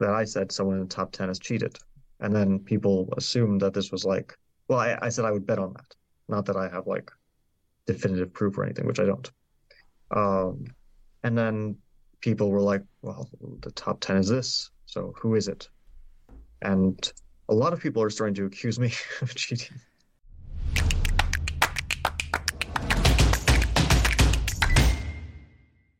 that I said someone in the top 10 has cheated. And then people assumed that this was like, well, I, I said I would bet on that. Not that I have like definitive proof or anything, which I don't. Um, and then people were like, well, the top 10 is this. So who is it? And a lot of people are starting to accuse me of cheating.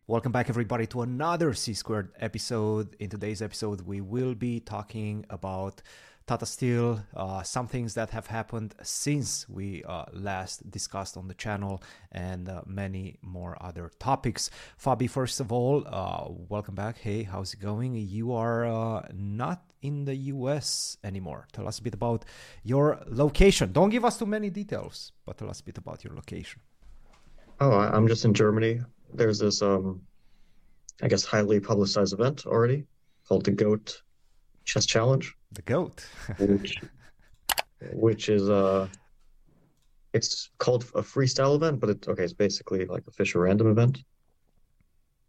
Welcome back, everybody, to another C Squared episode. In today's episode, we will be talking about Tata Steel, uh, some things that have happened since we uh, last discussed on the channel, and uh, many more other topics. Fabi, first of all, uh, welcome back. Hey, how's it going? You are uh, not in the US anymore. Tell us a bit about your location. Don't give us too many details, but tell us a bit about your location. Oh, I'm just in Germany there's this um I guess highly publicized event already called the Goat Chess Challenge. The Goat. which which is uh it's called a freestyle event, but it's okay, it's basically like a Fischer random event.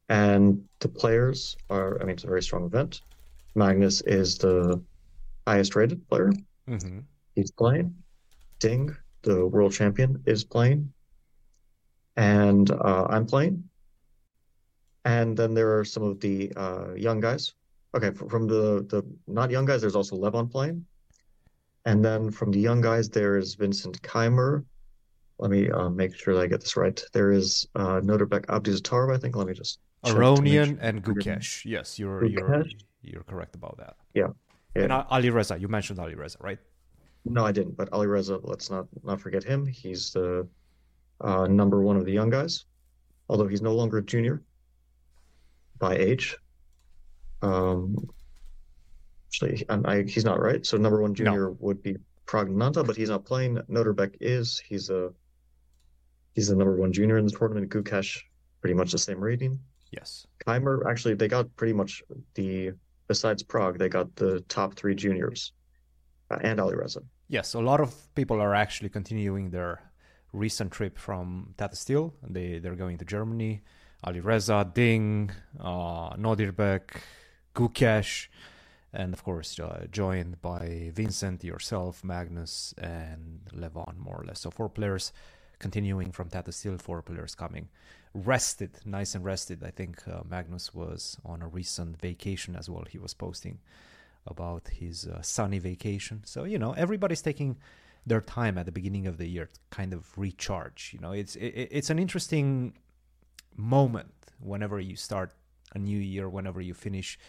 And the players are I mean it's a very strong event. Magnus is the highest rated player. Mm-hmm. He's playing. Ding, the world champion, is playing. And uh, I'm playing and then there are some of the uh, young guys. Okay, from the the not young guys, there's also Levon playing, and then from the young guys, there is Vincent Keymer. Let me uh, make sure that I get this right. There is uh, Nodirbek Abdusattorov, I think. Let me just Aronian sure. and Gukesh. Yes, you're Gukesh. you're you're correct about that. Yeah. yeah. And Ali Reza, you mentioned Ali Reza, right? No, I didn't. But Ali Reza, let's not not forget him. He's the uh, number one of the young guys, although he's no longer a junior by age. Um, actually, I, he's not right. So number one junior no. would be Praggnanandhaa, but he's not playing. Noderbek is. He's a he's the number one junior in the tournament. Gukesh, pretty much the same rating. Yes. Keymer, actually, they got pretty much the besides Pragg, they got the top three juniors uh, and Ali Reza. Yes, a lot of people are actually continuing their recent trip from Tata Steel. They they're going to Germany. Ali Reza, Ding, uh, Nodirbek, Gukesh, and of course uh, joined by Vincent, yourself, Magnus, and Levon, more or less. So four players continuing from Tata Steel, four players coming. Rested, nice and rested. I think uh, Magnus was on a recent vacation as well. He was posting about his uh, sunny vacation. So, you know, everybody's taking their time at the beginning of the year to kind of recharge. You know, it's it, it's an interesting moment whenever you start a new year, whenever you finish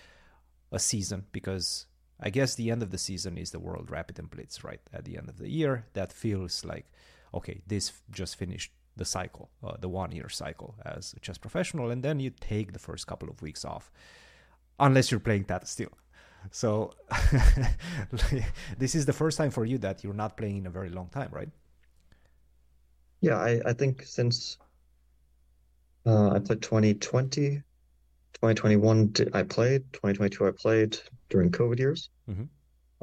a season, because I guess the end of the season is the World Rapid and Blitz, right? At the end of the year, that feels like, okay, this just finished the cycle, uh, the one year cycle as a chess professional, and then you take the first couple of weeks off, unless you're playing Tata Steel. So this is the first time for you that you're not playing in a very long time, right? Yeah, I, I think since uh, I played 2020, 2021. I played 2022. I played during COVID years. Mm-hmm.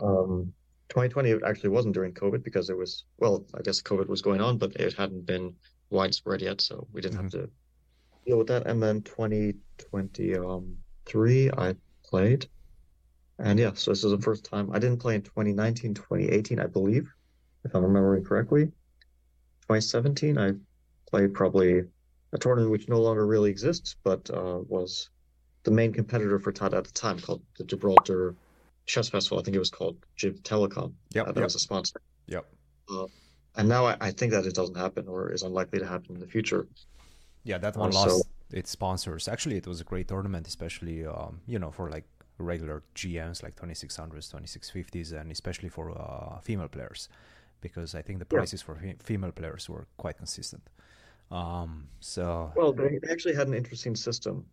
Um, 2020 actually wasn't during COVID because it was well, I guess COVID was going on, but it hadn't been widespread yet, so we didn't mm-hmm. have to deal with that. And then 2023, I played, and yeah, so this is the first time I didn't play in 2019, 2018, I believe, if I'm remembering correctly. 2017, I played probably a tournament which no longer really exists, but uh, was the main competitor for Tata at the time, called the Gibraltar Chess Festival. I think it was called Gib Telecom. Yeah, uh, that yep. was a sponsor. Yep. Uh, and now I, I, think that it doesn't happen or is unlikely to happen in the future. Yeah, that one uh, lost so, its sponsors. Actually, it was a great tournament, especially um, you know for like regular GMs like 2600s, 2650s, and especially for uh, female players, because I think the prices yeah. for female players were quite consistent. Um, so well, they actually had an interesting system,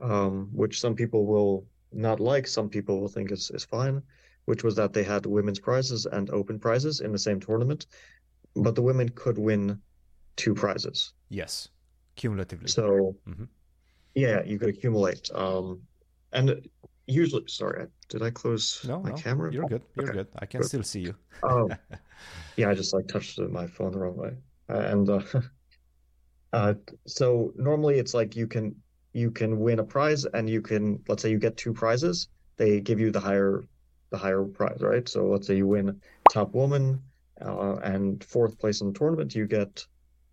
um, which some people will not like. Some people will think is is fine, which was that they had women's prizes and open prizes in the same tournament, but the women could win two prizes. Yes, cumulatively. So, mm-hmm. yeah, you could accumulate. Um, and usually, sorry, did I close no, my no, camera? You're good. You're okay. good. I can good. still see you. Oh, yeah, I just like touched my phone the wrong way, and. Uh, Uh, so normally it's like you can you can win a prize and you can let's say you get two prizes, they give you the higher the higher prize, right? So let's say you win top woman uh, and fourth place in the tournament, you get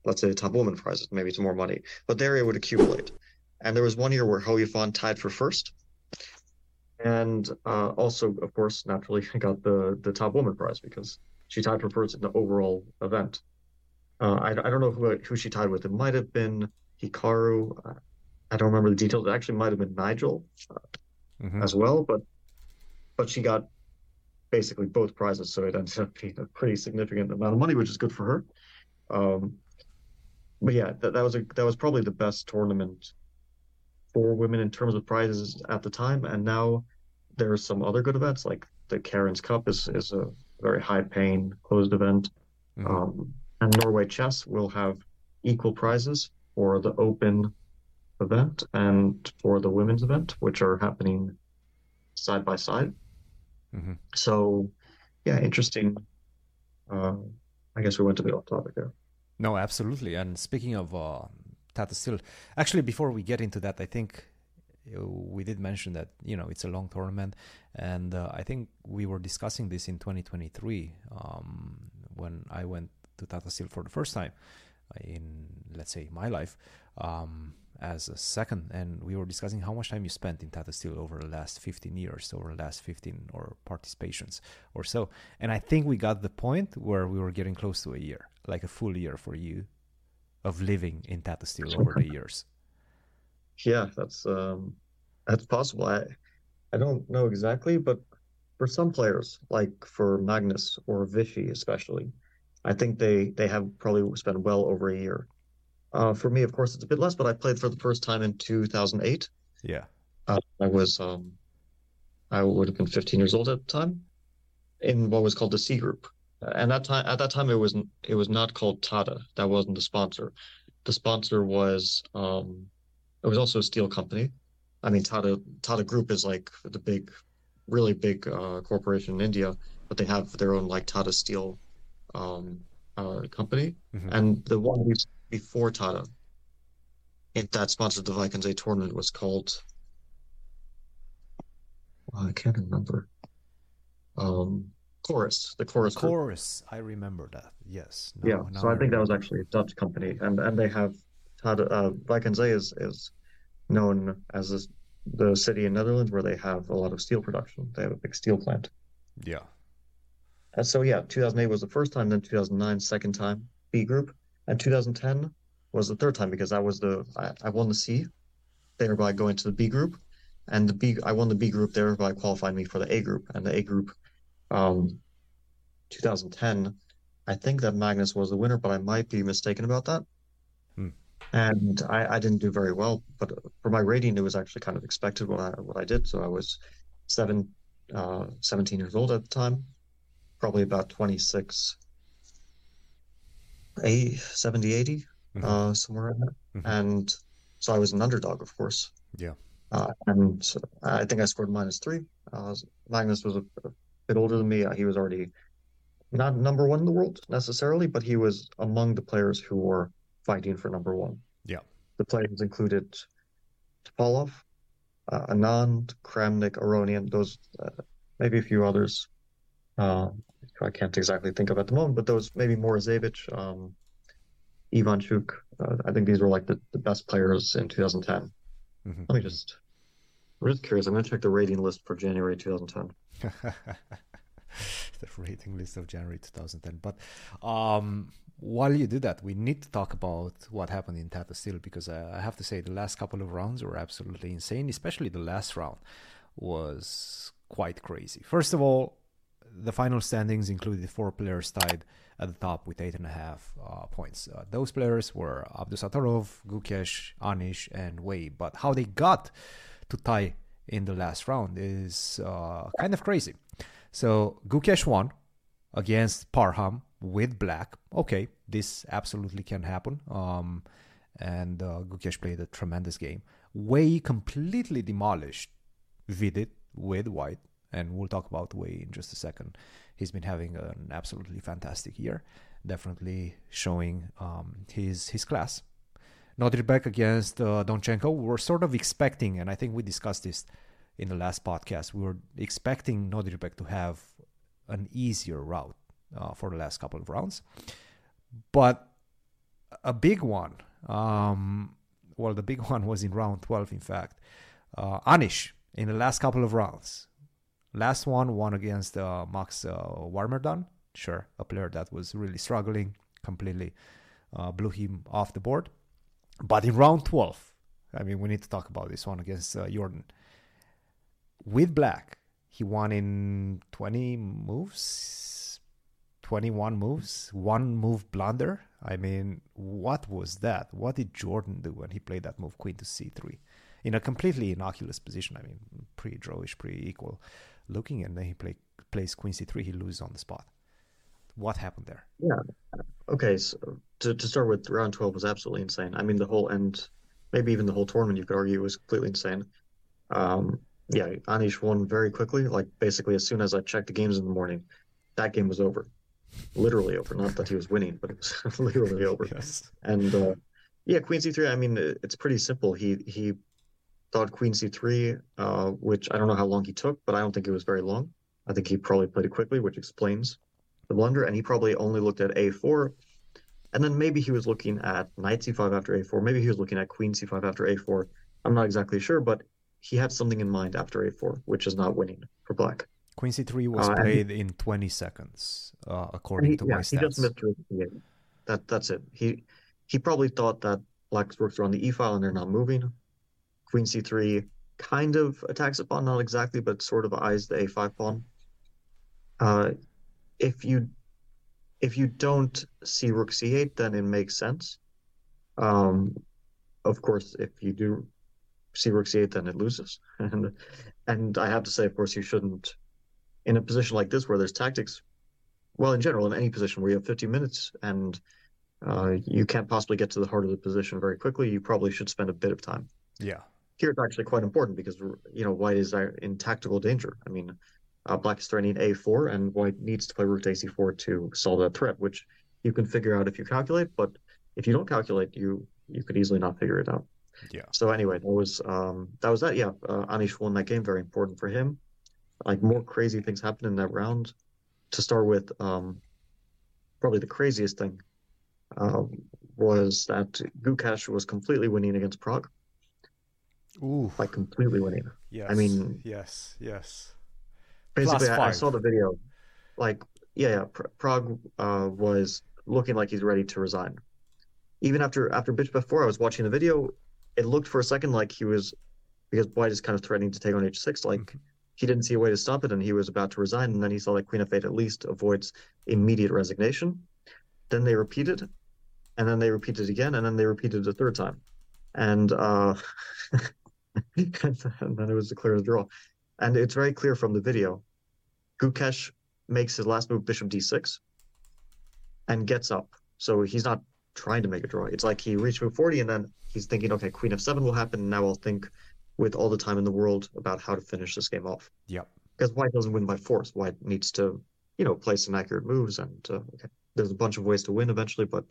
let's say top woman prizes, maybe some more money, but there it would accumulate. And there was one year where Yifan tied for first, and uh, also, of course, naturally got the the top woman prize because she tied for first in the overall event. Uh, I, I don't know who who she tied with. It might have been Hikaru. Uh, I don't remember the details. It actually might have been Nigel uh, mm-hmm. as well, but but she got basically both prizes, so it ended up being a pretty significant amount of money, which is good for her. Um, but yeah, that, that was a that was probably the best tournament for women in terms of prizes at the time, and now there are some other good events like the Cairns Cup is is a very high paying closed event, mm-hmm. um, and Norway Chess will have equal prizes for the Open event and for the women's event, which are happening side by side. Mm-hmm. So, yeah, interesting. Uh, I guess we went a bit off topic there. No, absolutely. And speaking of uh, Tata Steel, actually, before we get into that, I think uh, we did mention that you know it's a long tournament, and uh, I think we were discussing this in 2023 um, when I went to Tata Steel for the first time in let's say my life. Um, as a second, and we were discussing how much time you spent in Tata Steel over the last 15 years, over the last 15 or participations or so. And I think we got the point where we were getting close to a year, like a full year for you of living in Tata Steel over the years. Yeah, that's um, that's possible. I I don't know exactly, but for some players, like for Magnus or Vishy especially, I think they they have probably spent well over a year uh, for me, of course, it's a bit less, but I played for the first time in 2008. Yeah. Uh, I was, um, I would have been 15 years old at the time in what was called the C group. And that time, at that time, it was it was not called Tata. That wasn't the sponsor. The sponsor was, um, it was also a steel company. I mean, Tata Tata Group is like the big, really big uh, corporation in India, but they have their own like Tata Steel um, uh, company. Mm-hmm. And the one before Tata. It, that sponsored the Wijk aan Zee tournament was called. I can't remember. Um, Chorus, the Chorus. Chorus, I remember that. Yes. No, yeah. So I, I think that was actually a Dutch company, and and they have Tata. Uh, Wijk aan Zee is is known as the city in Netherlands where they have a lot of steel production. They have a big steel plant. Yeah. And so yeah, 2008 was the first time, then 2009 second time B group, and 2010 was the third time because I was the I, I won the C, thereby going to the B group, and the B I won the B group thereby qualified me for the A group and the A group. Um, 2010, I think that Magnus was the winner, but I might be mistaken about that. Hmm. And I, I didn't do very well, but for my rating, it was actually kind of expected what I what I did. So I was seven, uh, 17 years old at the time, probably about 26 a 70, 80, mm-hmm. uh, somewhere in there. Mm-hmm. And so I was an underdog, of course. Yeah. Uh, and I think I scored minus three. Uh, Magnus was a, a, bit older than me. Uh, he was already not number one in the world necessarily, but he was among the players who were fighting for number one. Yeah. The players included Topalov, uh, Anand, Kramnik, Aronian, those, uh, maybe a few others. Uh, I can't exactly think of at the moment, but those maybe Morozevich, um, Ivanchuk. Uh, I think these were like the, the best players in 2010. Mm-hmm. Let me just, I'm just curious. I'm going to check the rating list for January 2010. the rating list of January 2010. But um, while you do that, we need to talk about what happened in Tata Steel because uh, I have to say the last couple of rounds were absolutely insane, especially the last round was quite crazy. First of all, the final standings included four players tied at the top with eight and a half uh, points. Uh, those players were Abdusattorov, Gukesh, Anish, and Wei. But how they got to tie in the last round is uh, kind of crazy. So Gukesh won against Parham with black. Okay, this absolutely can happen. Um, and uh, Gukesh played a tremendous game. Wei completely demolished Vidit with white and we'll talk about Wei in just a second. He's been having an absolutely fantastic year, definitely showing um, his his class. Nodirbek against uh, Donchenko, we're sort of expecting, and I think we discussed this in the last podcast, we were expecting Nodirbek to have an easier route uh, for the last couple of rounds, but a big one. Um, well, the big one was in round 12, in fact. Uh, Anish in the last couple of rounds. Last one won against uh, Max uh, Warmerdam. Sure, a player that was really struggling, completely uh, blew him off the board. But in round 12, I mean, we need to talk about this one against uh, Jordan. With black, he won in 20 moves, 21 moves, one move blunder. I mean, what was that? What did Jordan do when he played that move, queen to c3? In a completely innocuous position. I mean, pretty drawish, pretty equal looking, and then he play, plays queen c3, he loses on the spot. What happened there? Yeah. Okay. So to, to start with, round 12 was absolutely insane. I mean, the whole end, maybe even the whole tournament, you could argue, was completely insane. Um, yeah, Anish won very quickly. Like, basically, as soon as I checked the games in the morning, that game was over. Literally over. Not that he was winning, but it was literally over. Yes. And uh, yeah, queen c3, I mean, it's pretty simple. He, he thought queen c3, uh, which I don't know how long he took, but I don't think it was very long. I think he probably played it quickly, which explains the blunder. And he probably only looked at a4, and then maybe he was looking at knight c5 after a4. Maybe he was looking at queen c5 after a4. I'm not exactly sure, but he had something in mind after a4, which is not winning for black. Queen c3 was uh, played he, in 20 seconds, uh, according he, to yeah, my stats. He just missed that that's it. He he probably thought that black's rooks are on the e file and they're not moving. Queen c3 kind of attacks a pawn, not exactly, but sort of eyes the a5 pawn. Uh, if you if you don't see rook c8, then it makes sense. Um, of course, if you do see rook c8, then it loses. and and I have to say, of course, you shouldn't in a position like this where there's tactics. Well, in general, in any position where you have 50 minutes and uh, you can't possibly get to the heart of the position very quickly, you probably should spend a bit of time. Yeah. Here it's actually quite important because you know white is in tactical danger. I mean, uh, black is threatening a4, and white needs to play rook to ac4 to solve that threat, which you can figure out if you calculate. But if you don't calculate, you you could easily not figure it out. Yeah. So anyway, that was um, that was that. Yeah, uh, Anish won that game. Very important for him. Like more crazy things happened in that round. To start with, um, probably the craziest thing uh, was that Gukesh was completely winning against Pragg. Ooh. Like completely winning. Yes. I mean, yes, yes. Basically, I, I, saw the video. Like, yeah, yeah Pragg uh, was looking like he's ready to resign. Even after after bishop f4, I was watching the video. It looked for a second like he was because White is kind of threatening to take on h6. Like mm-hmm. he didn't see a way to stop it, and he was about to resign. And then he saw that Queen f8 at least avoids immediate resignation. Then they repeated, and then they repeated again, and then they repeated a third time, and uh, and then it was declared a draw. And it's very clear from the video. Gukesh makes his last move bishop d6 and gets up. So he's not trying to make a draw. It's like he reached move 40 and then he's thinking, okay, queen f7 will happen. And now I'll think with all the time in the world about how to finish this game off. Yep. Because white doesn't win by force. White needs to, you know, play some accurate moves. And uh, okay, there's a bunch of ways to win eventually, but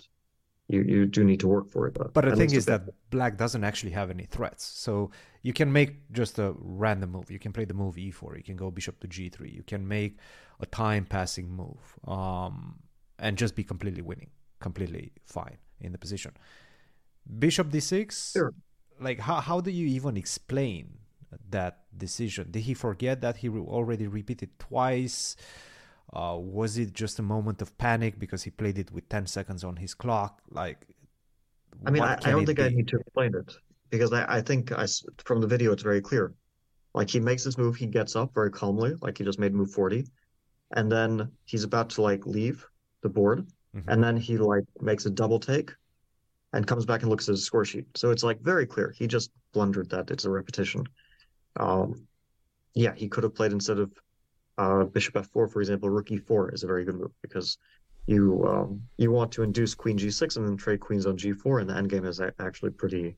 you you do need to work for it. but but the thing is that black doesn't actually have any threats, so you can make just a random move. You can play the move e4. You can go bishop to g3. You can make a time passing move, um, and just be completely winning, completely fine in the position. Bishop d6. Sure. Like how how do you even explain that decision? Did he forget that he already repeated twice? Uh, was it just a moment of panic because he played it with 10 seconds on his clock? Like, I mean, I, I, don't think be? I need to explain it because I, I think I, from the video it's very clear. Like he makes this move, he gets up very calmly, like he just made move 40, and then he's about to like leave the board, mm-hmm. and then he like makes a double take, and comes back and looks at his score sheet. So it's like very clear. He just blundered that. It's a repetition. Um, yeah, he could have played instead of uh, bishop f4, for example, rook e4 is a very good move because you um, you want to induce queen g6 and then trade queens on g4, and the endgame is actually pretty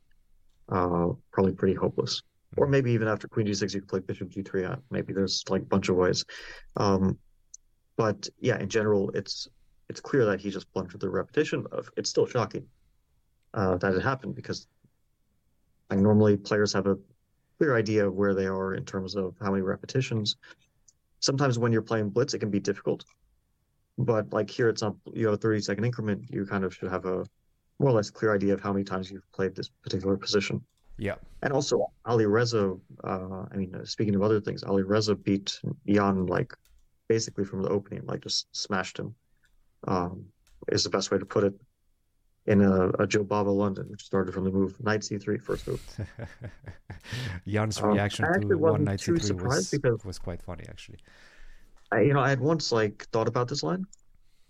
uh, probably pretty hopeless. Or hmm. maybe even after queen g6, you could play bishop g3. Maybe there's like a bunch of ways. Um, but yeah, in general, it's it's clear that he just blundered the repetition of. It's still shocking uh, that it happened because like normally players have a clear idea of where they are in terms of how many repetitions. Sometimes when you're playing blitz, it can be difficult, but like here, it's not you have a 30 second increment. You kind of should have a more or less clear idea of how many times you've played this particular position. Yeah. And also, Ali Reza, uh, I mean, uh, speaking of other things, Ali Reza beat Jan like basically from the opening, like just smashed him. Um, is the best way to put it. In a, a Jobava London, which started from the move knight c3 first move. Jan's Um, reaction I to one knight c3 was, because- was quite funny actually. I, you know, I had once like thought about this line,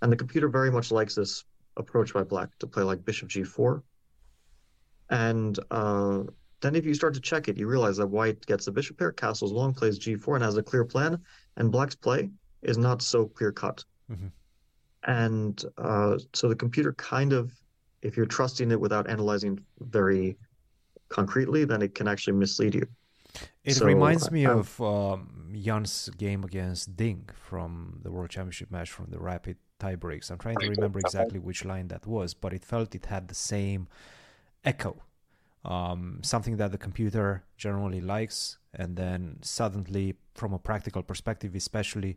and the computer very much likes this approach by black to play like bishop g4. And uh, then if you start to check it, you realize that white gets the bishop pair, castles long, plays g4, and has a clear plan, and black's play is not so clear cut. Mhm. And uh, so the computer kind of, if you're trusting it without analyzing very concretely, then it can actually mislead you. It So, reminds me I- of um, Jan's game against Ding from the World Championship match from the Rapid tie breaks. I'm trying to remember exactly which line that was, but it felt it had the same echo. Um, something that the computer generally likes, and then suddenly, from a practical perspective, especially,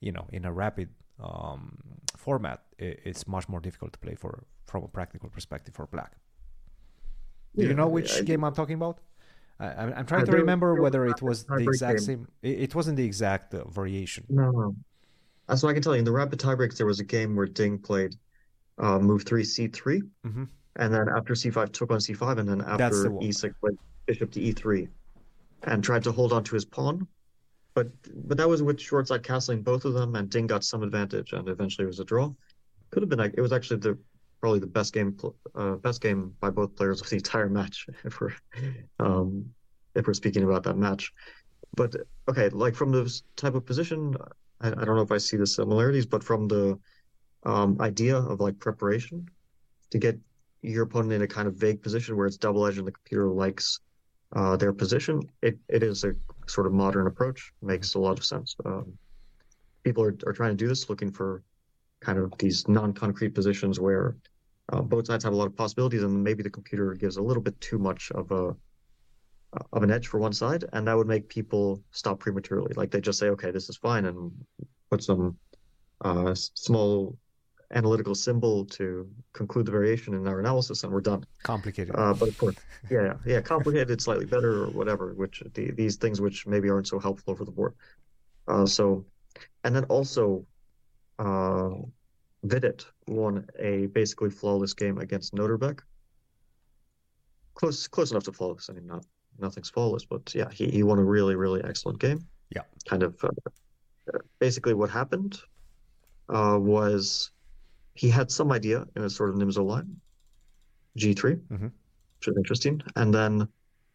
you know, in a rapid um, format, i it's much more difficult to play for from a practical perspective for black. Do you know which I- game I'm talking about? I, I'm, I'm trying Uh, to remember whether it was the exact game. same. It, it wasn't the exact uh, variation. No, no. That's what I can tell you. In the rapid tiebreaks, there was a game where Ding played uh, move three c3, hmm and then after c5 took on c5, and then after the e6 played bishop to e3, and tried to hold on to his pawn. But but that was with short side castling both of them, and Ding got some advantage, and eventually it was a draw. Could have been like it was actually the probably the best game uh, best game by both players of the entire match if we're um, if we're speaking about that match. But okay, like from this type of position, I, I don't know if I see the similarities, but from the um, idea of like preparation to get your opponent in a kind of vague position where it's double edged and the computer likes uh, their position, it, it is a sort of modern approach. Makes a lot of sense. Um, people are, are trying to do this, looking for kind of these non-concrete positions where uh, both sides have a lot of possibilities, and maybe the computer gives a little bit too much of a of an edge for one side, and that would make people stop prematurely. Like they just say, "Okay, this is fine," and put some uh, small analytical symbol to conclude the variation in our analysis, and we're done. Complicated. Uh, but of course, yeah, yeah, yeah, complicated, slightly better, or whatever. Which the, these things which maybe aren't so helpful over the board. Uh, so, and then also, uh, Vidit won a basically flawless game against Nodirbek. Close, close enough to flawless. I mean, not nothing's flawless, but yeah, he, he won a really, really excellent game. Yeah. Kind of, uh, basically what happened, uh, was he had some idea in a sort of Nimzo line, G3, Mhm. which is interesting, and then,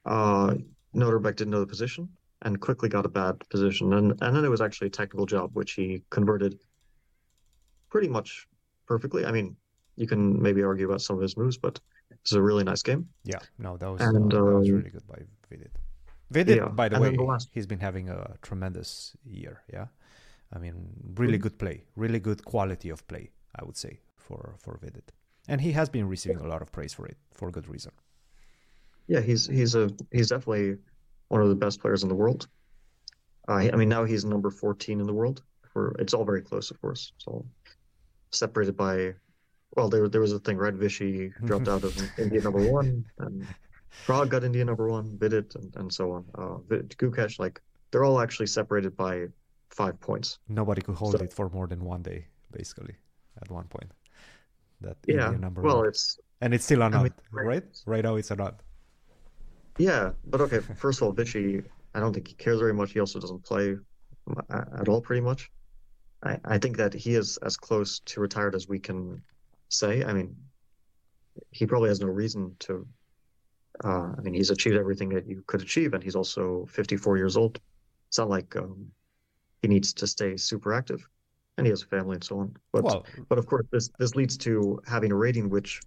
uh, Nodirbek didn't know the position and quickly got a bad position, and and then it was actually a technical job which he converted pretty much perfectly. I mean, you can maybe argue about some of his moves, but it's a really nice game. yeah, no, that was, and, uh, that was um, really good by Vidit. Vidit, yeah, by the and way, the last- he's been having a tremendous year. Yeah, I mean, really Mm. good play, really good quality of play. I would say for for Vidit, and he has been receiving a lot of praise for it for good reason. Yeah, he's he's a he's definitely one of the best players in the world. Uh, I mean, now he's number 14 in the world. For it's all very close, of course. It's all separated by. Well, there there was a thing, right? Vishy dropped out of India number one, and Pragg got India number one, Vidit, and, and so on. Uh, Gukesh, like they're all actually separated by five points. Nobody could hold So- it for more than one day, basically, at one point. That Yeah. India number Well, one. it's and it's still a nut, mean, right? Right now, it's a nut. Yeah, but okay. First of all, Vishy, I don't think he cares very much. He also doesn't play uh, at all, pretty much. I, I think that he is as close to retired as we can say. I mean, he probably has no reason to. Uh, I mean, he's achieved everything that you could achieve, and he's also 54 years old. It's not like um, he needs to stay super active, and he has a family and so on. But well, but of course, this this leads to having a rating which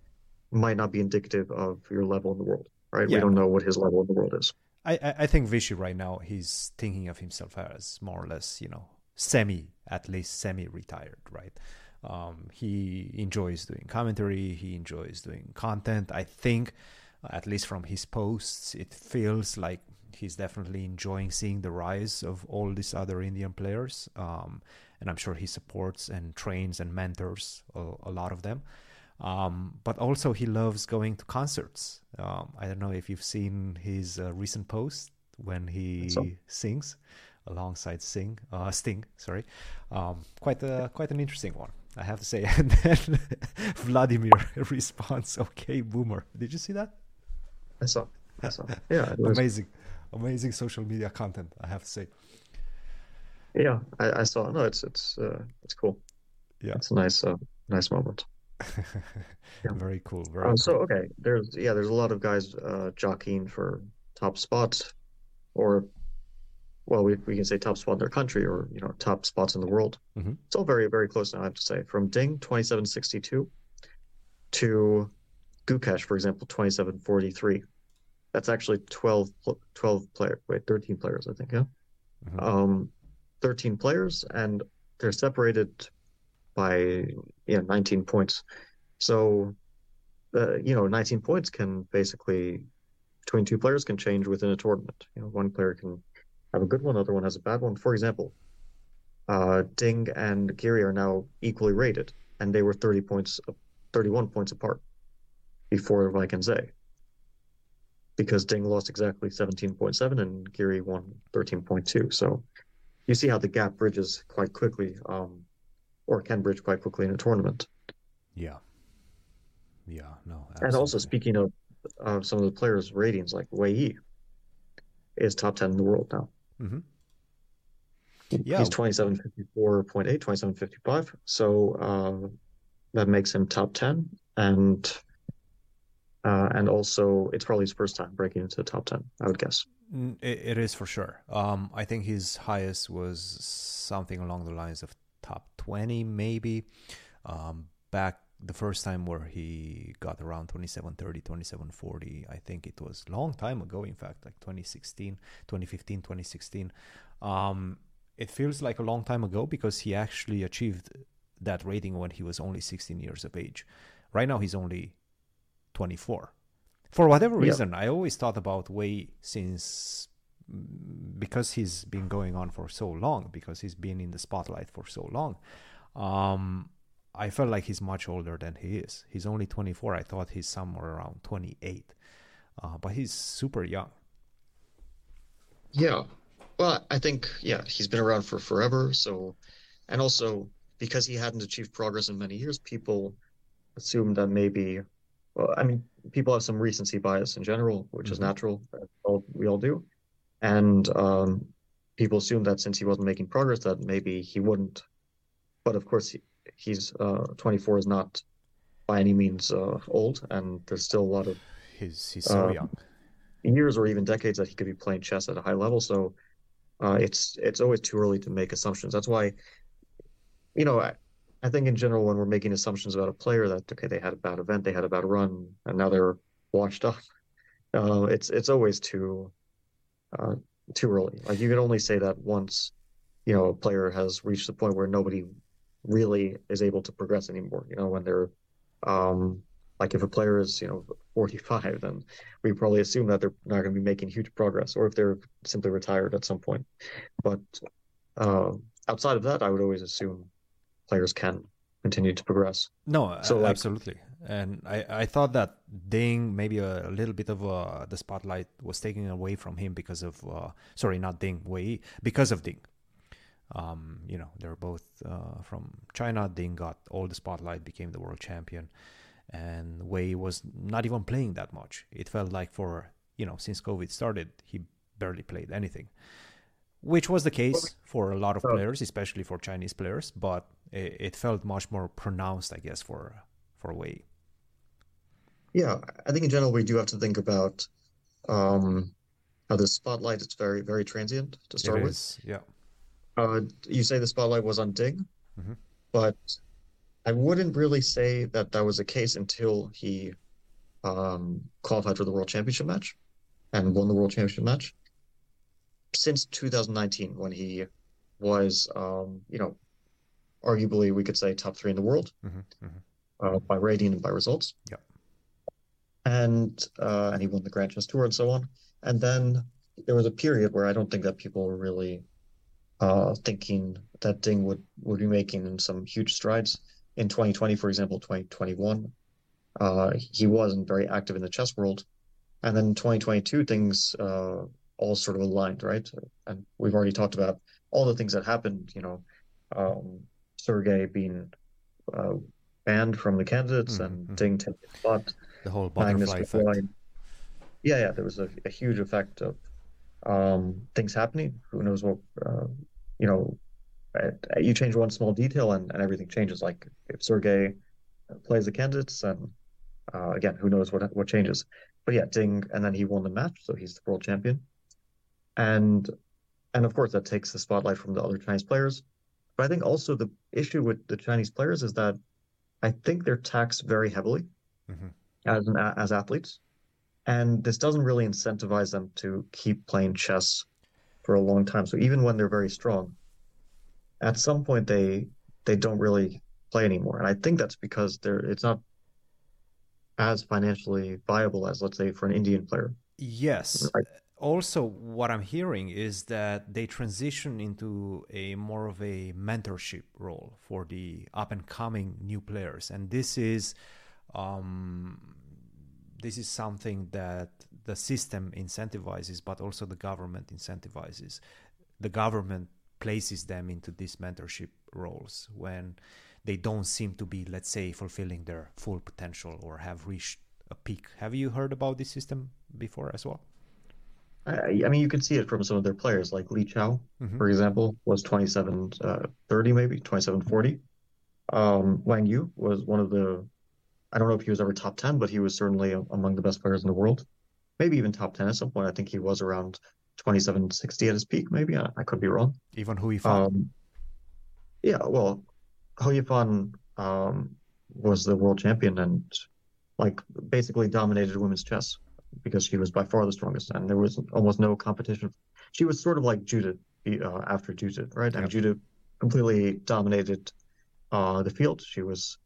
might not be indicative of your level in the world, right? Yeah. We don't know what his level in the world is. I, I think Vishy right now he's thinking of himself as more or less you know semi at least semi retired right um, he enjoys doing commentary he enjoys doing content I think at least from his posts it feels like he's definitely enjoying seeing the rise of all these other Indian players. Um, and I'm sure he supports and trains and mentors a, a lot of them. Um, but also, he loves going to concerts. Um, I don't know if you've seen his uh, recent post when he so. sings alongside Sing, uh, Sting. Sorry, um, quite a quite an interesting one, I have to say. And then Vladimir responds, "Okay, boomer." Did you see that? I saw. I saw. Yeah, amazing, amazing social media content. I have to say. Yeah, I, I saw. No, it's it's uh, it's cool. Yeah, it's a nice uh, nice moment. yeah. Very cool. Very um, cool. So okay, there's yeah, there's a lot of guys uh, jockeying for top spots, or well, we, we can say top spot in their country or you know top spots in the world. Mm-hmm. It's all very very close now. I have to say, from Ding twenty seven sixty two to Gukesh, for example, twenty seven forty three. That's actually 12, 12 player, wait, thirteen players, I think. Yeah, mm-hmm. um, thirteen players, and they're separated by yeah nineteen points. So, uh, you know, nineteen points can basically between two players can change within a tournament. You know, one player can have a good one, other one has a bad one. For example, uh, Ding and Giri are now equally rated, and they were 30 points, 31 points apart before Wijk aan Zee. Because Ding lost exactly 17.7 and Giri won 13.2. So you see how the gap bridges quite quickly, um, or can bridge quite quickly in a tournament. Yeah. Yeah, no. Absolutely. And also, speaking of uh, some of the players' ratings, like Wei Yi is top 10 in the world now. Mm-hmm. Yeah. He's 2754.8, 2755. So uh, that makes him top 10. And uh, and also, it's probably his first time breaking into the top 10, I would guess. Mm, it, it is for sure. Um, I think his highest was something along the lines of top 20, maybe. Um, back the first time where he got around 2730 2740 i think it was a long time ago in fact like 2016 2015 2016 um, it feels like a long time ago because he actually achieved that rating when he was only 16 years of age. Right now he's only 24 for whatever reason yep. i always thought about Wei since mm, because he's been going on for so long because he's been in the spotlight for so long. Um, I felt like he's much older than he is. He's only 24. I thought he's somewhere around 28, uh, but he's super young. Yeah, well, I think yeah, he's been around for forever. So, and also because he hadn't achieved progress in many years, people assumed that maybe. Well, I mean, people have some recency bias in general, which mm-hmm. is natural. All, we all do, and um, people assume that since he wasn't making progress, that maybe he wouldn't. But of course, he, he's uh, 24 is not by any means uh, old, and there's still a lot of he's he's so uh, young years or even decades that he could be playing chess at a high level. So uh, it's it's always too early to make assumptions. That's why, you know, I, I think in general when we're making assumptions about a player that okay they had a bad event, they had a bad run, and now they're washed up. Uh, it's it's always too uh, too early. Like you can only say that once, you know, a player has reached the point where nobody really is able to progress anymore. You know, when they're um, like if a player is you know 45, then we probably assume that they're not going to be making huge progress, or if they're simply retired at some point. But uh, outside of that, I would always assume players can continue to progress. No, so like, absolutely. And I, I thought that Ding maybe a, a little bit of uh, the spotlight was taken away from him because of uh, sorry not Ding Wei because of Ding um, you know, they're both uh, from China. Ding got all the spotlight, became the world champion, and Wei was not even playing that much. It felt like for you know since COVID started, he barely played anything, which was the case for a lot of players, especially for Chinese players. But it, it felt much more pronounced, I guess, for for Wei. Yeah, I think in general we do have to think about um, how the spotlight is very very transient to start it with. Yeah uh, you say the spotlight was on Ding, mm-hmm. but I wouldn't really say that that was the case until he um, qualified for the World Championship match and won the World Championship match. Since 2019, when he was, um, you know, arguably we could say top three in the world mm-hmm. Mm-hmm. Uh, by rating and by results. Yeah. And uh, and he won the Grand Chess Tour and so on. And then there was a period where I don't think that people really uh, thinking that Ding would would be making some huge strides in 2020, for example, 2021. Uh, he wasn't very active in the chess world, and then 2022 things uh, all sort of aligned, right? And we've already talked about all the things that happened. You know, um, Sergey being uh, banned from the candidates mm-hmm. and Ding taking spot. The whole butterfly effect. Yeah, yeah, there was a, a huge effect of um, things happening. Who knows what, uh, you know, you change one small detail and, and everything changes. Like if Sergey plays the candidates, and uh, again, who knows what what changes. But yeah, Ding, and then he won the match, so he's the world champion. And and of course that takes the spotlight from the other Chinese players. But I think also the issue with the Chinese players is that I think they're taxed very heavily mm-hmm. as an, as athletes, and this doesn't really incentivize them to keep playing chess for a long time. So even when they're very strong, at some point they they don't really play anymore, and I think that's because they're it's not as financially viable as let's say for an Indian player. Yes. Right? also what i'm hearing is that they transition into a more of a mentorship role for the up and coming new players and this is um, this is something that the system incentivizes but also the government incentivizes the government places them into these mentorship roles when they don't seem to be let's say fulfilling their full potential or have reached a peak have you heard about this system before as well I, I mean, you can see it from some of their players, like Li Chao, mm-hmm. for example, was 27 uh, 30, maybe 27 40. Um, Wang Yu was one of the, I don't know if he was ever top 10, but he was certainly among the best players in the world. Maybe even top 10 at some point. I think he was around 27 60 at his peak, maybe. I, I could be wrong. Even Hou Yifan. Um, yeah, well, Hou Yifan um, was the world champion and like basically dominated women's chess because she was by far the strongest, and there was almost no competition. She was sort of like Judith uh, after Judith, right? And Judith completely dominated uh, the field. She was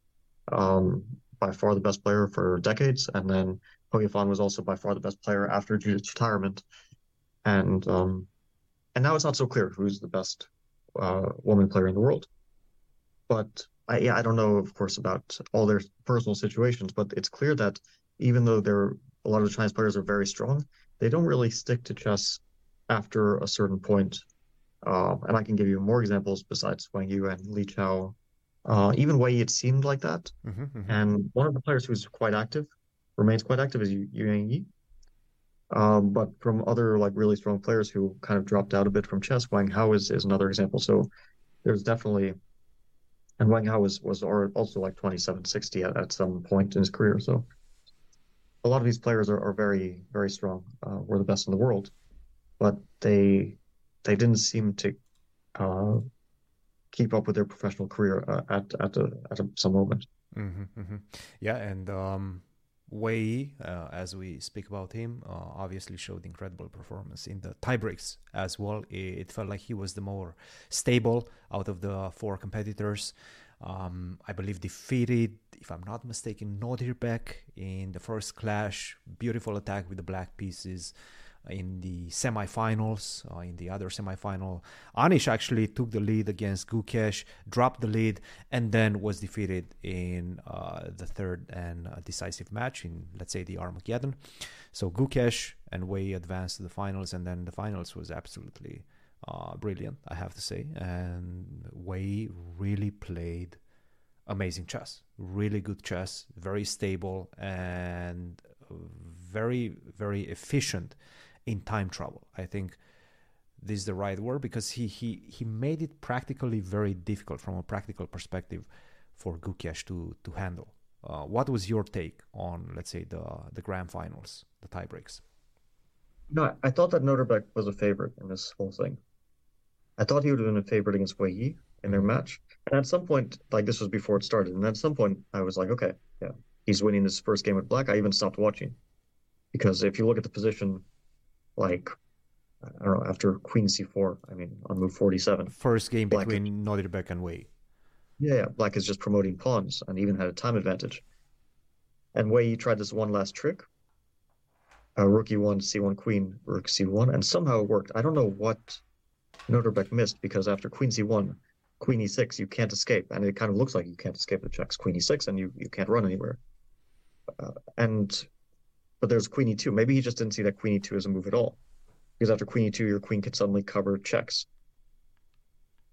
um, by far the best player for decades, and then Hou was also by far the best player after Judith's retirement. And um, and now it's not so clear who's the best uh, woman player in the world. But I, yeah, I don't know, of course, about all their personal situations, but it's clear that even though they're a lot of the Chinese players are very strong. They don't really stick to chess after a certain point. Uh, and I can give you more examples besides Wang Yu and Li Chao. Uh, even Wei, it seemed like that. Mm-hmm, mm-hmm. And one of the players who's quite active, remains quite active, is Yu Yi. Um, but from other like really strong players who kind of dropped out a bit from chess, Wang Hao is, is another example. So there's definitely, and Wang Hao was was also like 27, 60 at, at some point in his career. So a lot of these players are, are very very strong. Uh, we're the best in the world, but they they didn't seem to uh, keep up with their professional career uh, at at, a, at a, some moment. Mm-hmm, mm-hmm. Yeah, and um, Wei, uh, as we speak about him, uh, obviously showed incredible performance in the tiebreaks as well. It, felt like he was the more stable out of the four competitors. Um, I believe defeated, if I'm not mistaken, Nodirbek in the first clash. Beautiful attack with the black pieces in the semifinals. Uh, in the other semifinal, Anish actually took the lead against Gukesh, dropped the lead, and then was defeated in uh, the third and uh, decisive match in, let's say, the Armageddon. So Gukesh and Wei advanced to the finals, and then the finals was absolutely uh, brilliant, I have to say. And Wei really played amazing chess, really good chess, very stable and very, very efficient in time travel. I think this is the right word because he he he made it practically very difficult from a practical perspective for Gukesh to to handle. Uh, what was your take on, let's say, the the grand finals, the tiebreaks? No, I thought that Nodirbek was a favorite in this whole thing. I thought he would have been a favorite against Wei Yi in their match. And at some point, like this was before it started, and at some point I was like, okay, yeah, he's winning this first game with black. I even stopped watching. Because if you look at the position, like I don't know, after Queen C4, I mean on move 47. First game black between Nodirbek and Wei. Yeah, yeah, black is just promoting pawns and even had a time advantage. And Wei tried this one last trick. uh, rook e1, c1 queen, rook c1, and somehow it worked. I don't know what Nodirbek missed because after queen c1, queen e6, you can't escape, and it kind of looks like you can't escape the checks. Queen e6, and you you can't run anywhere. Uh, and but there's queen e2. Maybe he just didn't see that queen e2 as a move at all, because after queen e2, your queen could suddenly cover checks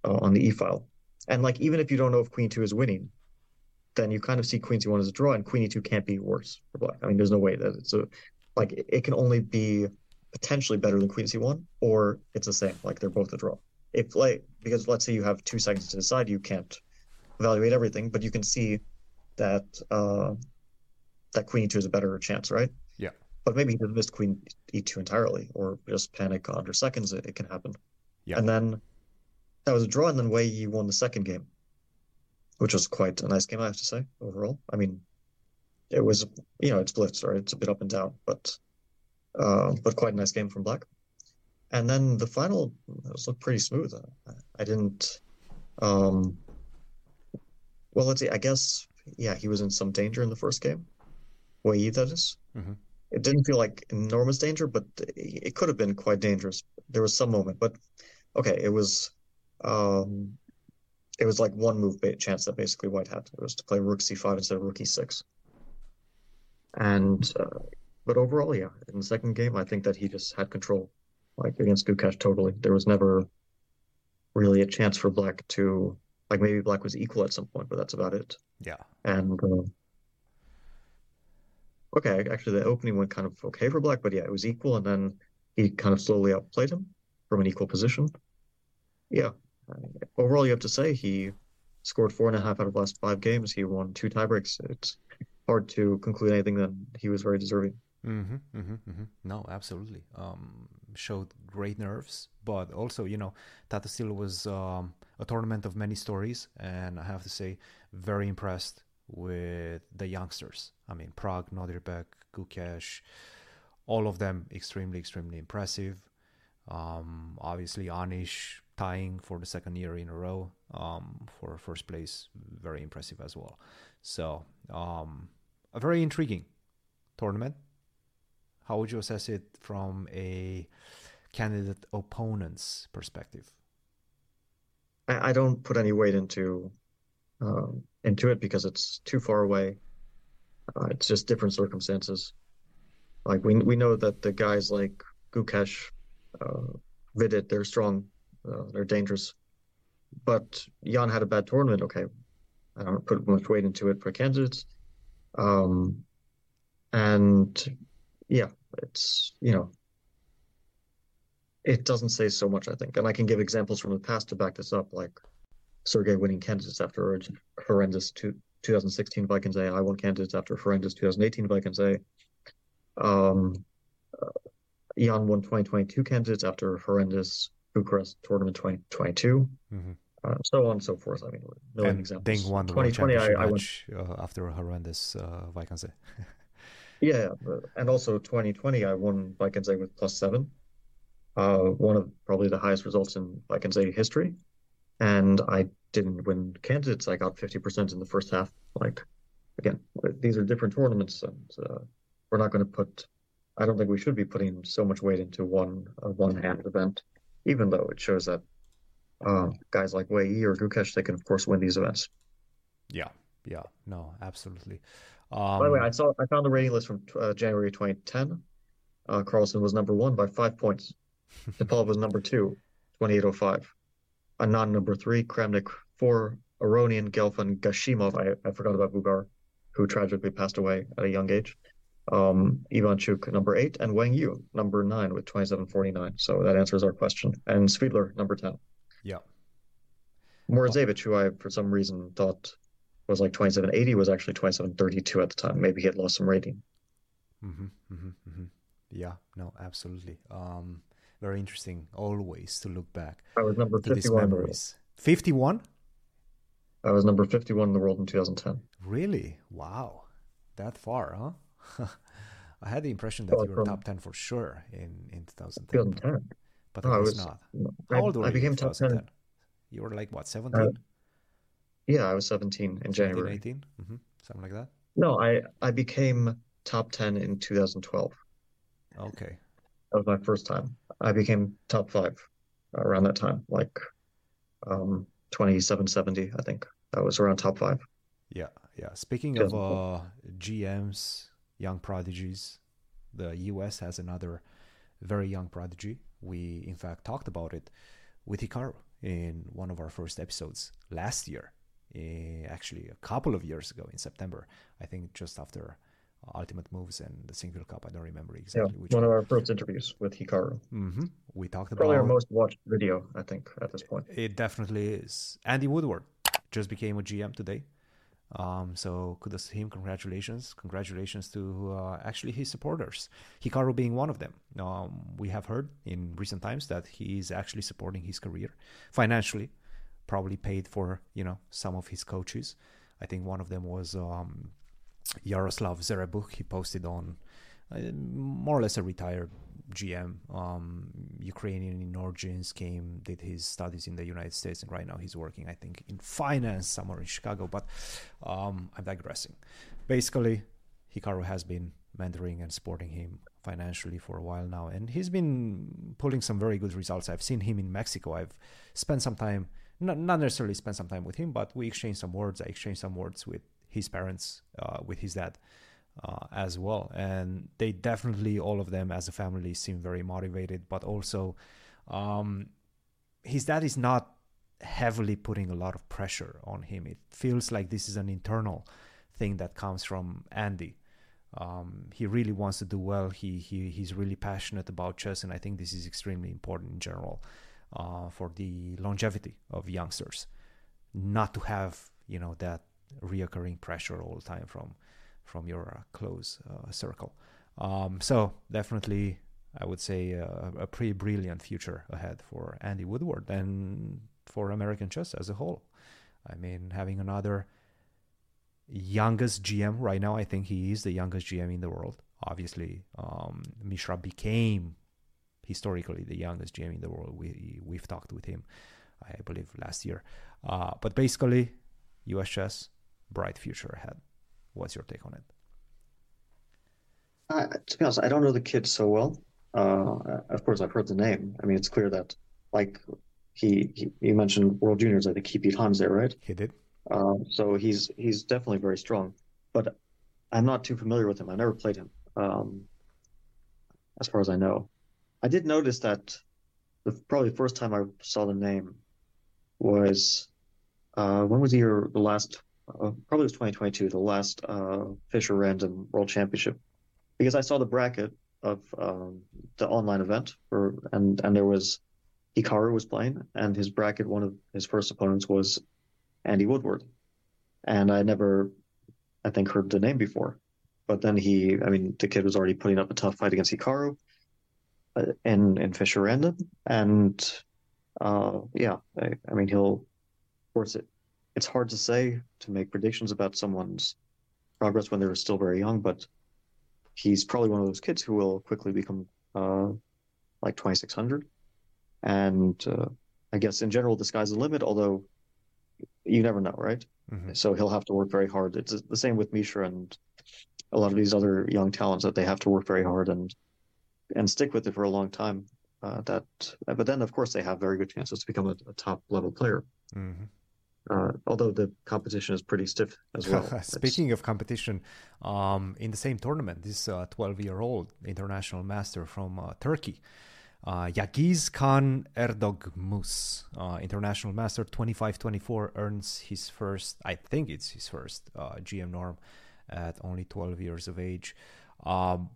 uh, on the e file. And like even if you don't know if queen two is winning, then you kind of see queen c1 as a draw, and queen e2 can't be worse for black. I mean, there's no way that it's a like it can only be potentially better than queen c1, or it's the same. Like they're both a draw. If like because let's say you have two seconds to decide, you can't evaluate everything, but you can see that uh, that queen e2 is a better chance, right? But maybe he just missed queen e2 entirely, or just panic under seconds. It, it can happen. Yeah. And then that was a draw, and then Wei Yi won the second game, which was quite a nice game, I have to say, overall. I mean, it was, you know, it's blitz, right? It's a bit up and down, but uh, but quite a nice game from Black. And then the final was looked pretty smooth. I didn't. Um, well, let's see. I guess yeah, he was in some danger in the first game. Wei Yi, that is. Mm-hmm. It didn't feel like enormous danger, but it could have been quite dangerous. There was some moment, but okay, it was um, it was like one move chance that basically White had. It was to play Rook C5 instead of Rook E6. And uh, but overall, yeah, in the second game, I think that he just had control, like against Gukesh totally. There was never really a chance for Black to like maybe Black was equal at some point, but that's about it. Yeah. And uh, okay, actually the opening went kind of okay for Black, but yeah, it was equal, and then he kind of slowly outplayed him from an equal position. Yeah, overall, you have to say he scored four and a half out of last five games. He won two tiebreaks. It's hard to conclude anything that he was very deserving. Mm-hmm, mm-hmm, mm-hmm. No, absolutely. Um, showed great nerves, but also, you know, Tata Steel was um, a tournament of many stories, and I have to say, very impressed with the youngsters. I mean, Pragg, Nodirbek, Gukesh, all of them extremely, extremely impressive. Um, obviously, Anish tying for the second year in a row um, for first place, very impressive as well. So, um, a very intriguing tournament. How would you assess it from a candidate opponent's perspective? I, don't put any weight into um, into it because it's too far away. Uh, it's just different circumstances. Like we we know that the guys like Gukesh, uh, Vidit, they're strong uh, they're dangerous. But Jan had a bad tournament. Okay, I don't put much weight into it for candidates. Um, and yeah, it's you know, it doesn't say so much. I think, and I can give examples from the past to back this up, like Sergey winning candidates after a horrendous two, 2016 Wijk aan Zee. I won candidates after horrendous 2018 Wijk aan Zee. Um, uh, Jan won 2022 candidates after horrendous Bucharest tournament 2022, mm-hmm. uh, so on and so forth. I mean, a million and examples. Ding won the 2020, I, I went uh, after a horrendous uh, Wijk aan Zee yeah, and also 2020, I won Wijk aan Zee with plus seven, uh, one of probably the highest results in Wijk aan Zee history. And I didn't win candidates. I got 50% in the first half. Like, again, these are different tournaments, and uh, we're not going to put. I don't think we should be putting so much weight into one one hand event even though it shows that uh, guys like Wei Yi or Gukesh, they can of course win these events. Yeah, yeah, no, absolutely. Um, by the way, I saw I found the rating list from uh, January 2010. Uh, Carlsen was number one by five points. Nepal was number two, 2805. Anand number three, Kramnik four, Aronian, Gelfand, Gashimov. I, I forgot about Vugar, who tragically passed away at a young age um, Ivanchuk number eight, and Wang Yue number nine with 2749. So that answers our question. And Svidler number 10. Yeah. Morozevich, who I for some reason thought was like 2780, was actually 2732 at the time. Maybe he had lost some rating. Mm-hmm, mm-hmm, mm-hmm. Yeah, no, absolutely. Um, very interesting always to look back. I was number 51 memories. 51? I was number 51 in the world in 2010. Really? Wow. That far, huh? I had the impression that you were top 10 for sure in, in 2010. 2010. But no, I was not. How old were you? I you became top 10. You were like, what, 17? Uh, yeah, I was 17 in 17, January. 18? Mm-hmm. Something like that? No, I, I became top 10 in 2012. Okay. That was my first time. I became top five around that time, like um 2770, I think. That was around top five. Yeah, yeah. Speaking of uh, GMs, young prodigies, the US has another very young prodigy. We, in fact, talked about it with Hikaru in one of our first episodes last year. Eh, actually, a couple of years ago in September, I think just after Ultimate Moves and the Sinquefield Cup. I don't remember exactly yeah, which one, one, of our first interviews with Hikaru. Mm-hmm. We talked about probably our most watched video, I think, at this point. It definitely is. Andy Woodward just became a GM today. Um, so kudos to him. Congratulations. Congratulations to uh, actually his supporters. Hikaru being one of them. Um, we have heard in recent times that he is actually supporting his career financially, probably paid for, you know, some of his coaches. I think one of them was um, Yaroslav Zherebukh. He posted on uh, more or less a retired GM, um, Ukrainian in origins, came, did his studies in the United States, and right now he's working, I think, in finance somewhere in Chicago. But um, I'm digressing. Basically, Hikaru has been mentoring and supporting him financially for a while now, and he's been pulling some very good results. I've seen him in Mexico. I've spent some time, not, not necessarily spent some time with him, but we exchanged some words. I exchanged some words with his parents, uh, with his dad uh, as well. And they definitely, all of them as a family, seem very motivated. But also, um, his dad is not heavily putting a lot of pressure on him. It feels like this is an internal thing that comes from Andy. Um, he really wants to do well. He he he's really passionate about chess, and I think this is extremely important in general uh, for the longevity of youngsters. Not to have you know that reoccurring pressure all the time from from your uh, close uh, circle. Um, so definitely, I would say a, a pretty brilliant future ahead for Andy Woodward and for American chess as a whole. I mean, having another youngest GM right now, I think he is the youngest GM in the world. Obviously, um, Mishra became historically the youngest GM in the world. We we've talked with him, I believe, last year. Uh, but basically, US chess, bright future ahead. What's your take on it? Uh, to be honest, I don't know the kid so well. Uh, of course, I've heard the name. I mean, it's clear that, like, he, he you mentioned World Juniors. I think he beat Hans there, right? He did. Uh, so he's he's definitely very strong, but I'm not too familiar with him. I never played him, um, as far as I know. I did notice that the probably the first time I saw the name was uh, when was the year the last uh, probably was 2022, the last uh, Fischer Random World Championship, because I saw the bracket of um, the online event, for, and and there was Hikaru was playing, and his bracket, one of his first opponents was Andy Woodward, and I never, I think, heard the name before, but then he, I mean, the kid was already putting up a tough fight against Hikaru, uh, in in Fischer Random, and uh, yeah, I, I mean, he'll, of course, it it's hard to say to make predictions about someone's progress when they're still very young, but he's probably one of those kids who will quickly become uh, like 2600. And uh, I guess in general, the sky's the limit, although you never know, right? Mm-hmm. So he'll have to work very hard. It's the same with Mishra and a lot of these other young talents that they have to work very hard and and stick with it for a long time. Uh, that, but then of course they have very good chances to become a, a top level player. Mm-hmm. Uh, although the competition is pretty stiff as well. Speaking it's... of competition, um, in the same tournament, this 12 uh, year old international master from uh, Turkey, uh, Yagiz Kaan Erdogmus, uh, international master 25 24, earns his first, I think it's his first uh, GM norm at only 12 years of age. Um,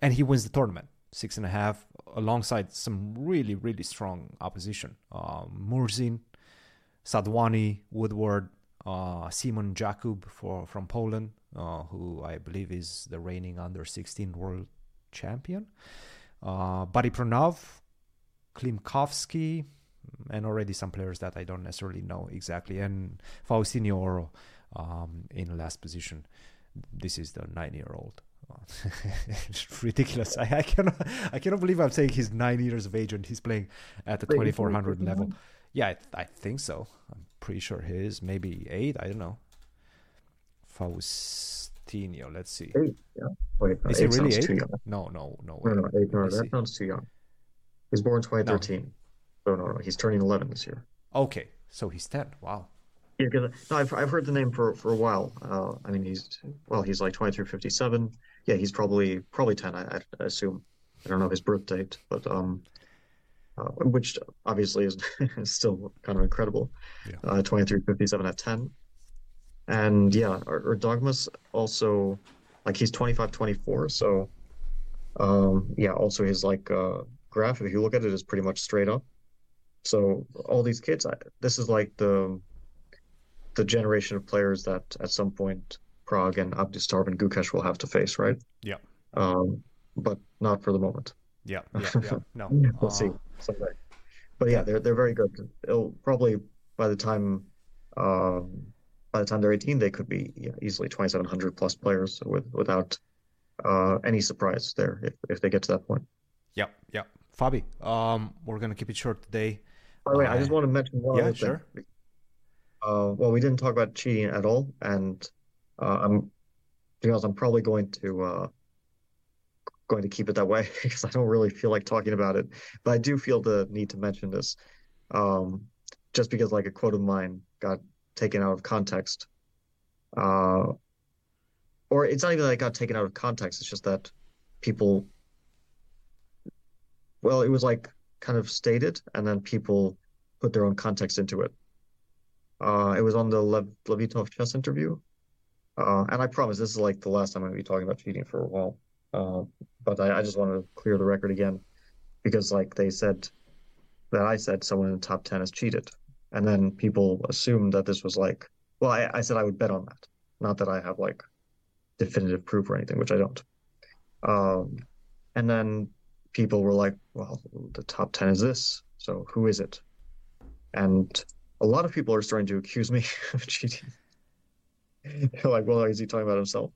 and he wins the tournament, six and a half, alongside some really, really strong opposition. Um, Murzin, Sadhwani, Woodward, uh, Simon Jakub for from Poland, uh, who I believe is the reigning under 16 world champion. Uh, Body Pranov, Klimkovsky, and already some players that I don't necessarily know exactly. And Faustino Oro um, in last position. This is the nine year old. it's ridiculous. I, I, cannot I cannot believe I'm saying he's nine years of age and he's playing at the 2400 level. Yeah, I, th- I think so. I'm pretty sure he is. Maybe eight. I don't know. Faustino Let's see. Eight, yeah. Wait, no, Is he eight really sounds eight? No, no, no. No, no, eight, no, that sounds too young. He's born 2013. So no, no, he's turning 11 this year. Okay, so he's ten. Wow. Yeah, because no, I've I've heard the name for for a while. Uh, I mean, he's well, he's like 23, 57. Yeah, he's probably probably 10. I, I assume. I don't know his birth date, but um, uh, which obviously is, is still kind of incredible. Yeah. Uh, 23, 57 at 10. And yeah, or, Erdogmus also like he's 25, 24. So um, yeah, also his like uh, graph, if you look at it, is pretty much straight up. So all these kids, I, this is like the the generation of players that at some point Pragg and Abdusattorov and Gukesh will have to face, right? Yeah. Um, but not for the moment. Yeah, yeah, yeah. No. We'll see uh. But yeah, they're they're very good. It'll probably by the time um, by the time they're 18, they could be yeah, easily 2,700 plus players with without uh, any surprise there if, if they get to that point. Yeah, yeah. Fabi, um, we're gonna keep it short today. By the way, I Uh, just want to mention one yeah, other thing. sure. Uh, well, we didn't talk about cheating at all, and uh, I'm, to be honest, I'm probably going to uh, going to keep it that way because I don't really feel like talking about it. But I do feel the need to mention this, um, just because like a quote of mine got taken out of context. Uh, or it's not even that it got taken out of context. It's just that people, well, it was like kind of stated, and then people put their own context into it. Uh, it was on the Lev Levitov chess interview. Uh, and I promise this is like the last time I'm going to be talking about cheating for a while. Uh, but I, I just want to clear the record again because like they said that I said someone in the top 10 has cheated. And then people assumed that this was like, well, I, I said I would bet on that. Not that I have like definitive proof or anything, which I don't. Um, and then people were like, well, the top 10 is this. So who is it? And a lot of people are starting to accuse me of cheating. They're like, well, is he talking about himself?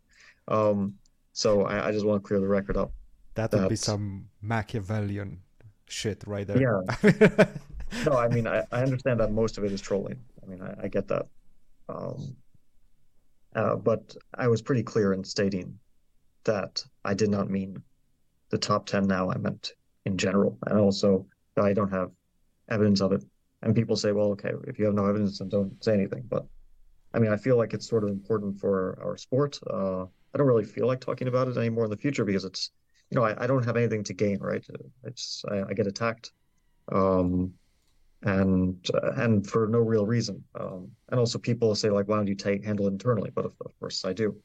Um, so I, I just want to clear the record up. That would be some Machiavellian shit right there. Yeah. No, I mean, I, I understand that most of it is trolling. I mean, I, I get that. Um, uh, but I was pretty clear in stating that I did not mean the top 10 now. I meant in general. And also I don't have evidence of it. And people say, well, okay, if you have no evidence, then don't say anything. But I mean, I feel like it's sort of important for our sport. Uh, I don't really feel like talking about it anymore in the future because it's, you know, I, I don't have anything to gain, right? It's I, I get attacked. Um, and uh, and for no real reason. Um, and also people say like, why don't you take handle it internally? But of, of course I do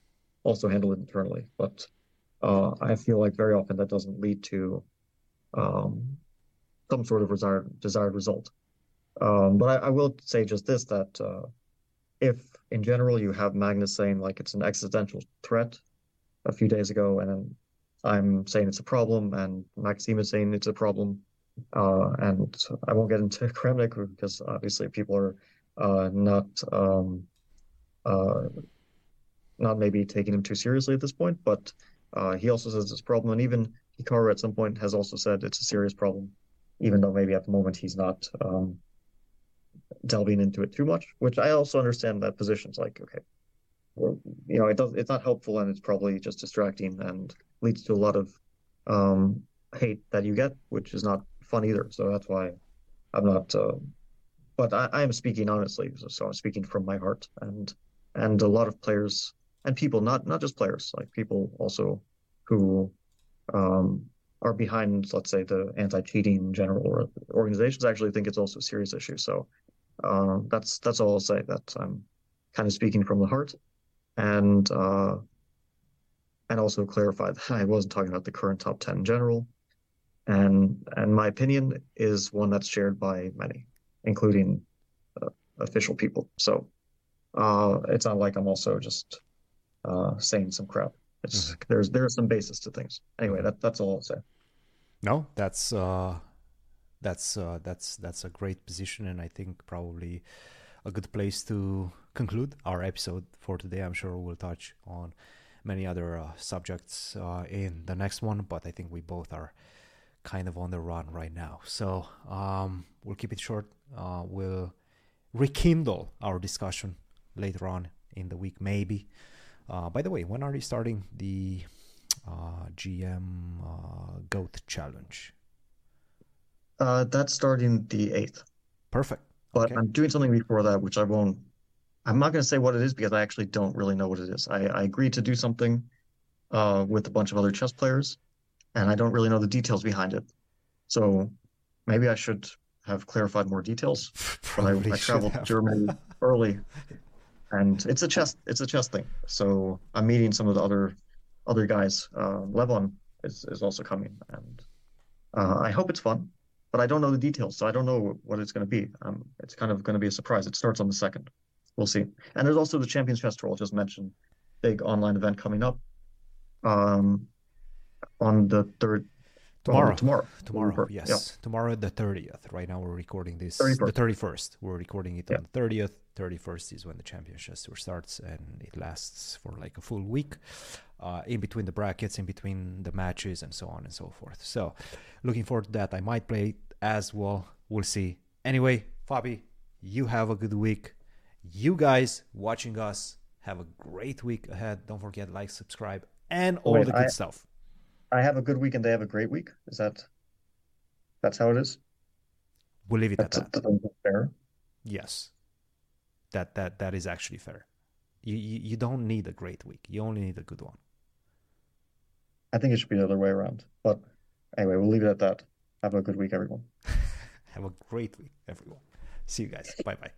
also handle it internally. But uh, I feel like very often that doesn't lead to um, some sort of desired desired result. Um, but I, I will say just this that uh, if in general you have Magnus saying like it's an existential threat a few days ago, and then I'm saying it's a problem, and Maxime is saying it's a problem. Uh, and I won't get into Kramnik because obviously people are uh, not um, uh, not maybe taking him too seriously at this point. But uh, he also says it's a problem, and even Hikaru at some point has also said it's a serious problem, even though maybe at the moment he's not um, delving into it too much. Which I also understand that position's like okay, you know, it does it's not helpful, and it's probably just distracting and leads to a lot of um, hate that you get, which is not fun either. So that's why I'm not. Uh, but I, I am speaking honestly, so, so I'm speaking from my heart, and and a lot of players and people, not not just players, like people also who um, are behind, let's say, the anti-cheating general organizations actually think it's also a serious issue. So uh, that's that's all I'll say. That I'm kind of speaking from the heart, and uh, and also clarify that I wasn't talking about the current top ten in general and and my opinion is one that's shared by many, including uh, official people. So uh, it's not like I'm also just uh, saying some crap. It's there's there's some basis to things. Anyway, that that's all I'll say. No, that's uh, that's uh, that's that's a great position, and I think probably a good place to conclude our episode for today. I'm sure we'll touch on many other uh, subjects uh, in the next one, but I think we both are kind of on the run right now. So um, we'll keep it short. Uh, we'll rekindle our discussion later on in the week, maybe. Uh, by the way, when are you starting the uh, GM uh, Goat Challenge? Uh, that's starting the 8th, Perfect. but Okay. I'm doing something before that, which I won't. I'm not going to say what it is because I actually don't really know what it is. I, I agreed to do something uh, with a bunch of other chess players, and I don't really know the details behind it. So maybe I should have clarified more details. But I, I traveled to. Germany early, and it's a chess it's a chess thing. So I'm meeting some of the other other guys. Uh, Levon is is also coming, and uh, I hope it's fun. But I don't know the details, so I don't know what it's going to be. Um, it's kind of going to be a surprise. It starts on the second. We'll see. And there's also the Champions Festival, I just mentioned, big online event coming up. Um, on the third. well, Tomorrow. tomorrow. Tomorrow, Yeah. yes. Tomorrow, the 30th. Right now, we're recording this. 31st. The 31st. We're recording it Yeah. on the 30th. 31st is when the championship starts, and it lasts for like a full week uh, in between the brackets, in between the matches, and so on and so forth. So, looking forward to that. I might play as well. We'll see. Anyway, Fabi, you have a good week. You guys watching us have a great week ahead. Don't forget, like, subscribe, and all Wait, the good I- stuff. I have a good week and they have a great week. Is that that's how it is? We'll leave it at That's, that. that's fair. Yes, that that that is actually fair. You, you you don't need a great week. You only need a good one. I think it should be the other way around. But anyway, we'll leave it at that. Have a good week, everyone. Have a great week, everyone. See you guys. Bye bye.